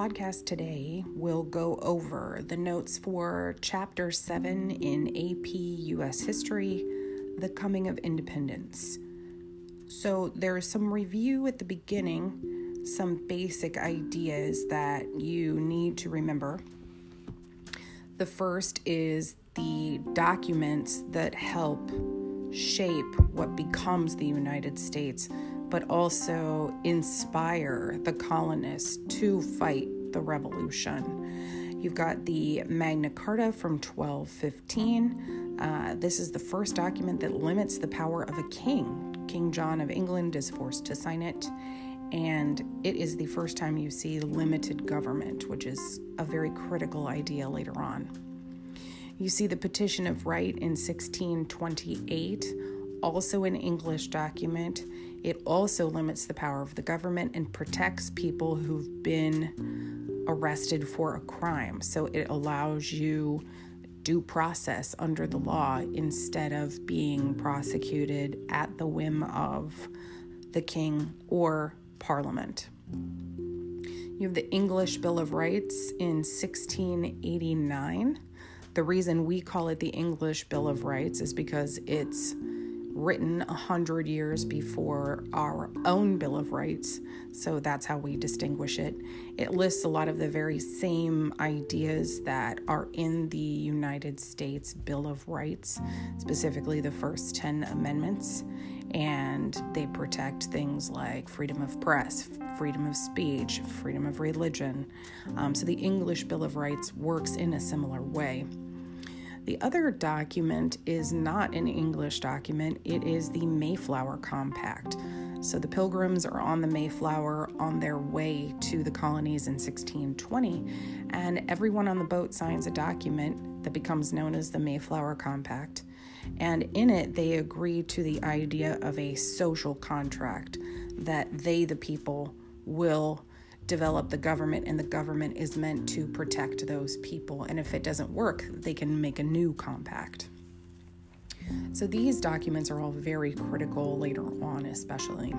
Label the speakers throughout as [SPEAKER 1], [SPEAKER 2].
[SPEAKER 1] podcast today will go over the notes for Chapter 7 in AP US History The Coming of Independence. So, there's some review at the beginning, some basic ideas that you need to remember. The first is the documents that help shape what becomes the United States but also inspire the colonists to fight the revolution. You've got the Magna Carta from 1215. Uh, this is the first document that limits the power of a king. King John of England is forced to sign it, and it is the first time you see limited government, which is a very critical idea later on. You see the Petition of Right in 1628, also an English document. It also limits the power of the government and protects people who've been arrested for a crime. So it allows you due process under the law instead of being prosecuted at the whim of the king or parliament. You have the English Bill of Rights in 1689. The reason we call it the English Bill of Rights is because it's written a hundred years before our own Bill of Rights, so that's how we distinguish it. It lists a lot of the very same ideas that are in the United States Bill of Rights, specifically the first 10 amendments, and they protect things like freedom of press, freedom of speech, freedom of religion. Um, so the English Bill of Rights works in a similar way. The other document is not an English document, it is the Mayflower Compact. So the pilgrims are on the Mayflower on their way to the colonies in 1620, and everyone on the boat signs a document that becomes known as the Mayflower Compact. And in it, they agree to the idea of a social contract that they, the people, will develop the government, and the government is meant to protect those people. And if it doesn't work, they can make a new compact. So these documents are all very critical later on, especially.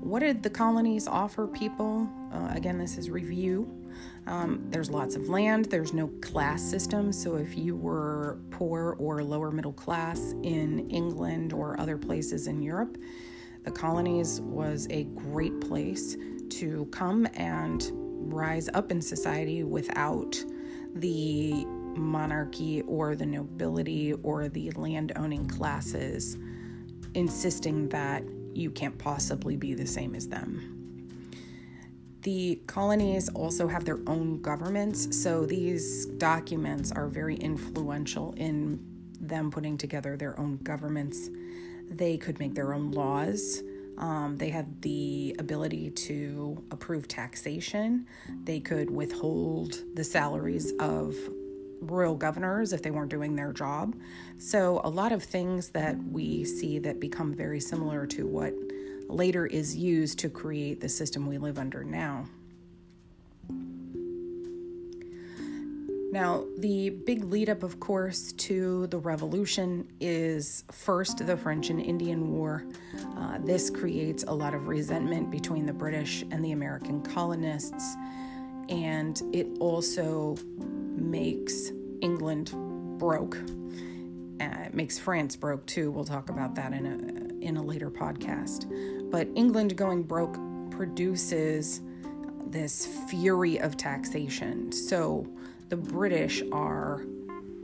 [SPEAKER 1] What did the colonies offer people? Uh, again, this is review. Um, there's lots of land, there's no class system. So if you were poor or lower middle class in England or other places in Europe, the colonies was a great place to come and rise up in society without the monarchy or the nobility or the land owning classes insisting that you can't possibly be the same as them. The colonies also have their own governments, so these documents are very influential in them putting together their own governments. They could make their own laws. Um, they had the ability to approve taxation. They could withhold the salaries of royal governors if they weren't doing their job. So, a lot of things that we see that become very similar to what later is used to create the system we live under now. Now, the big lead up, of course, to the revolution is first the French and Indian War. Uh, this creates a lot of resentment between the British and the American colonists, and it also makes England broke. Uh, it makes France broke too. We'll talk about that in a in a later podcast. But England going broke produces this fury of taxation. So the British are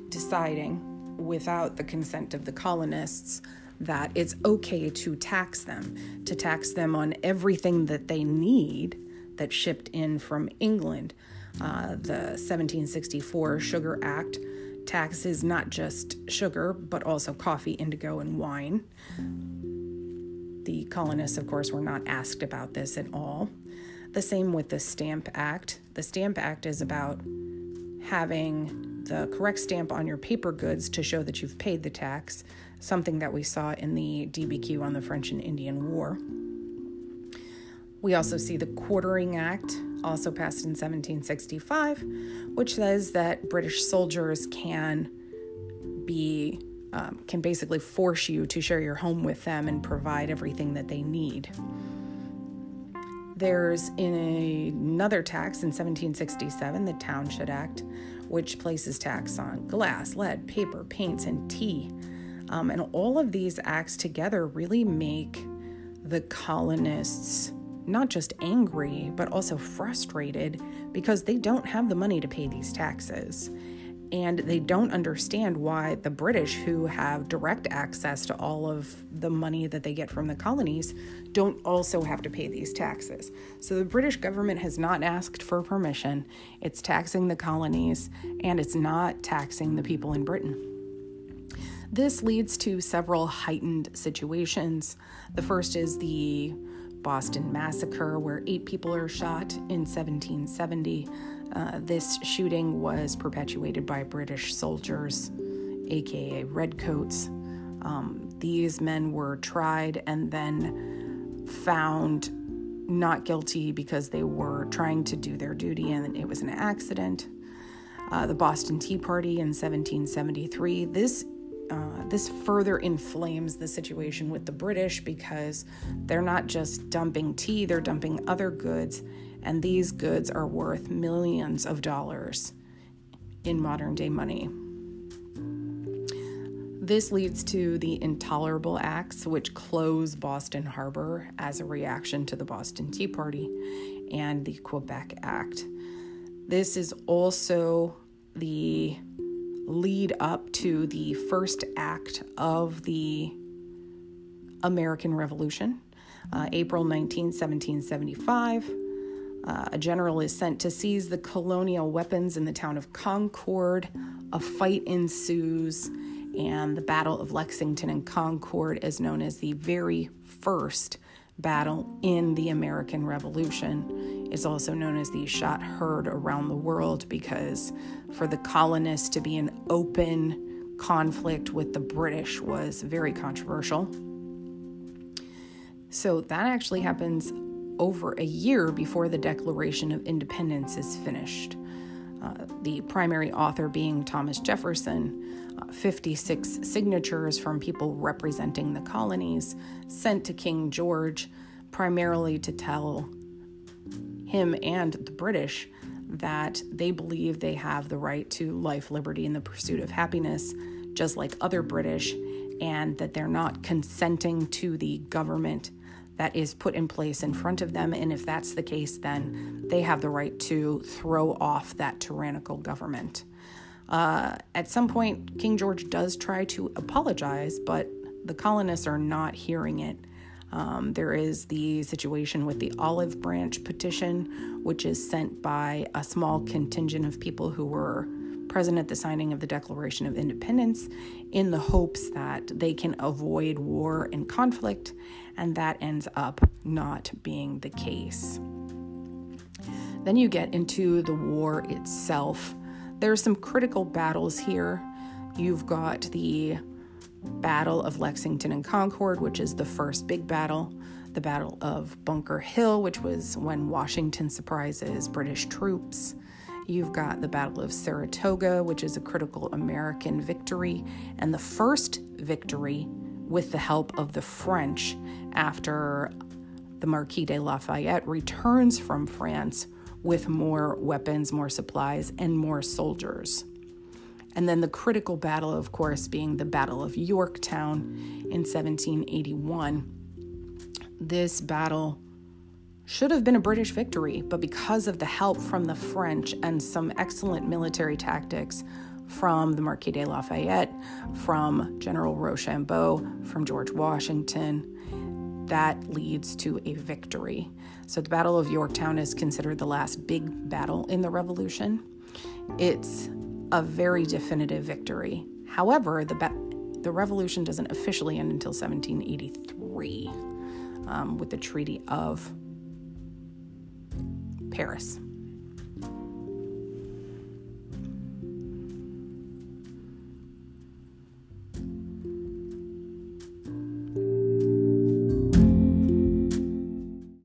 [SPEAKER 1] deciding, without the consent of the colonists, that it's okay to tax them, to tax them on everything that they need that shipped in from England. Uh, the 1764 Sugar Act taxes not just sugar, but also coffee, indigo, and wine. The colonists, of course, were not asked about this at all. The same with the Stamp Act. The Stamp Act is about having the correct stamp on your paper goods to show that you've paid the tax, something that we saw in the DBQ on the French and Indian War. We also see the Quartering Act, also passed in 1765, which says that British soldiers can be um, can basically force you to share your home with them and provide everything that they need. There's in a, another tax in 1767, the Townshend Act, which places tax on glass, lead, paper, paints, and tea. Um, and all of these acts together really make the colonists not just angry, but also frustrated because they don't have the money to pay these taxes. And they don't understand why the British, who have direct access to all of the money that they get from the colonies, don't also have to pay these taxes. So the British government has not asked for permission. It's taxing the colonies and it's not taxing the people in Britain. This leads to several heightened situations. The first is the Boston Massacre, where eight people are shot in 1770. Uh, this shooting was perpetuated by British soldiers, aka Redcoats. Um, these men were tried and then found not guilty because they were trying to do their duty and it was an accident. Uh, the Boston Tea Party in 1773. This uh, this further inflames the situation with the British because they're not just dumping tea, they're dumping other goods, and these goods are worth millions of dollars in modern day money. This leads to the Intolerable Acts, which close Boston Harbor as a reaction to the Boston Tea Party, and the Quebec Act. This is also the lead up to the first act of the American Revolution, uh, April 19, 1775. Uh, a general is sent to seize the colonial weapons in the town of Concord. A fight ensues, and the Battle of Lexington and Concord is known as the very first battle in the American Revolution is also known as the shot heard around the world because for the colonists to be in open conflict with the British was very controversial. So that actually happens over a year before the Declaration of Independence is finished. Uh, the primary author being Thomas Jefferson, uh, 56 signatures from people representing the colonies sent to King George, primarily to tell him and the British that they believe they have the right to life, liberty, and the pursuit of happiness, just like other British, and that they're not consenting to the government that is put in place in front of them. And if that's the case, then they have the right to throw off that tyrannical government. Uh, at some point, King George does try to apologize, but the colonists are not hearing it. Um, there is the situation with the olive branch petition, which is sent by a small contingent of people who were present at the signing of the Declaration of Independence in the hopes that they can avoid war and conflict, and that ends up not being the case. Then you get into the war itself. There are some critical battles here. You've got the Battle of Lexington and Concord, which is the first big battle, the Battle of Bunker Hill, which was when Washington surprises British troops. You've got the Battle of Saratoga, which is a critical American victory, and the first victory with the help of the French after the Marquis de Lafayette returns from France with more weapons, more supplies, and more soldiers. And then the critical battle, of course, being the Battle of Yorktown in 1781. This battle should have been a British victory, but because of the help from the French and some excellent military tactics from the Marquis de Lafayette, from General Rochambeau, from George Washington, that leads to a victory. So the Battle of Yorktown is considered the last big battle in the Revolution. It's a very definitive victory. However, the, the revolution doesn't officially end until 1783 um, with the Treaty of Paris.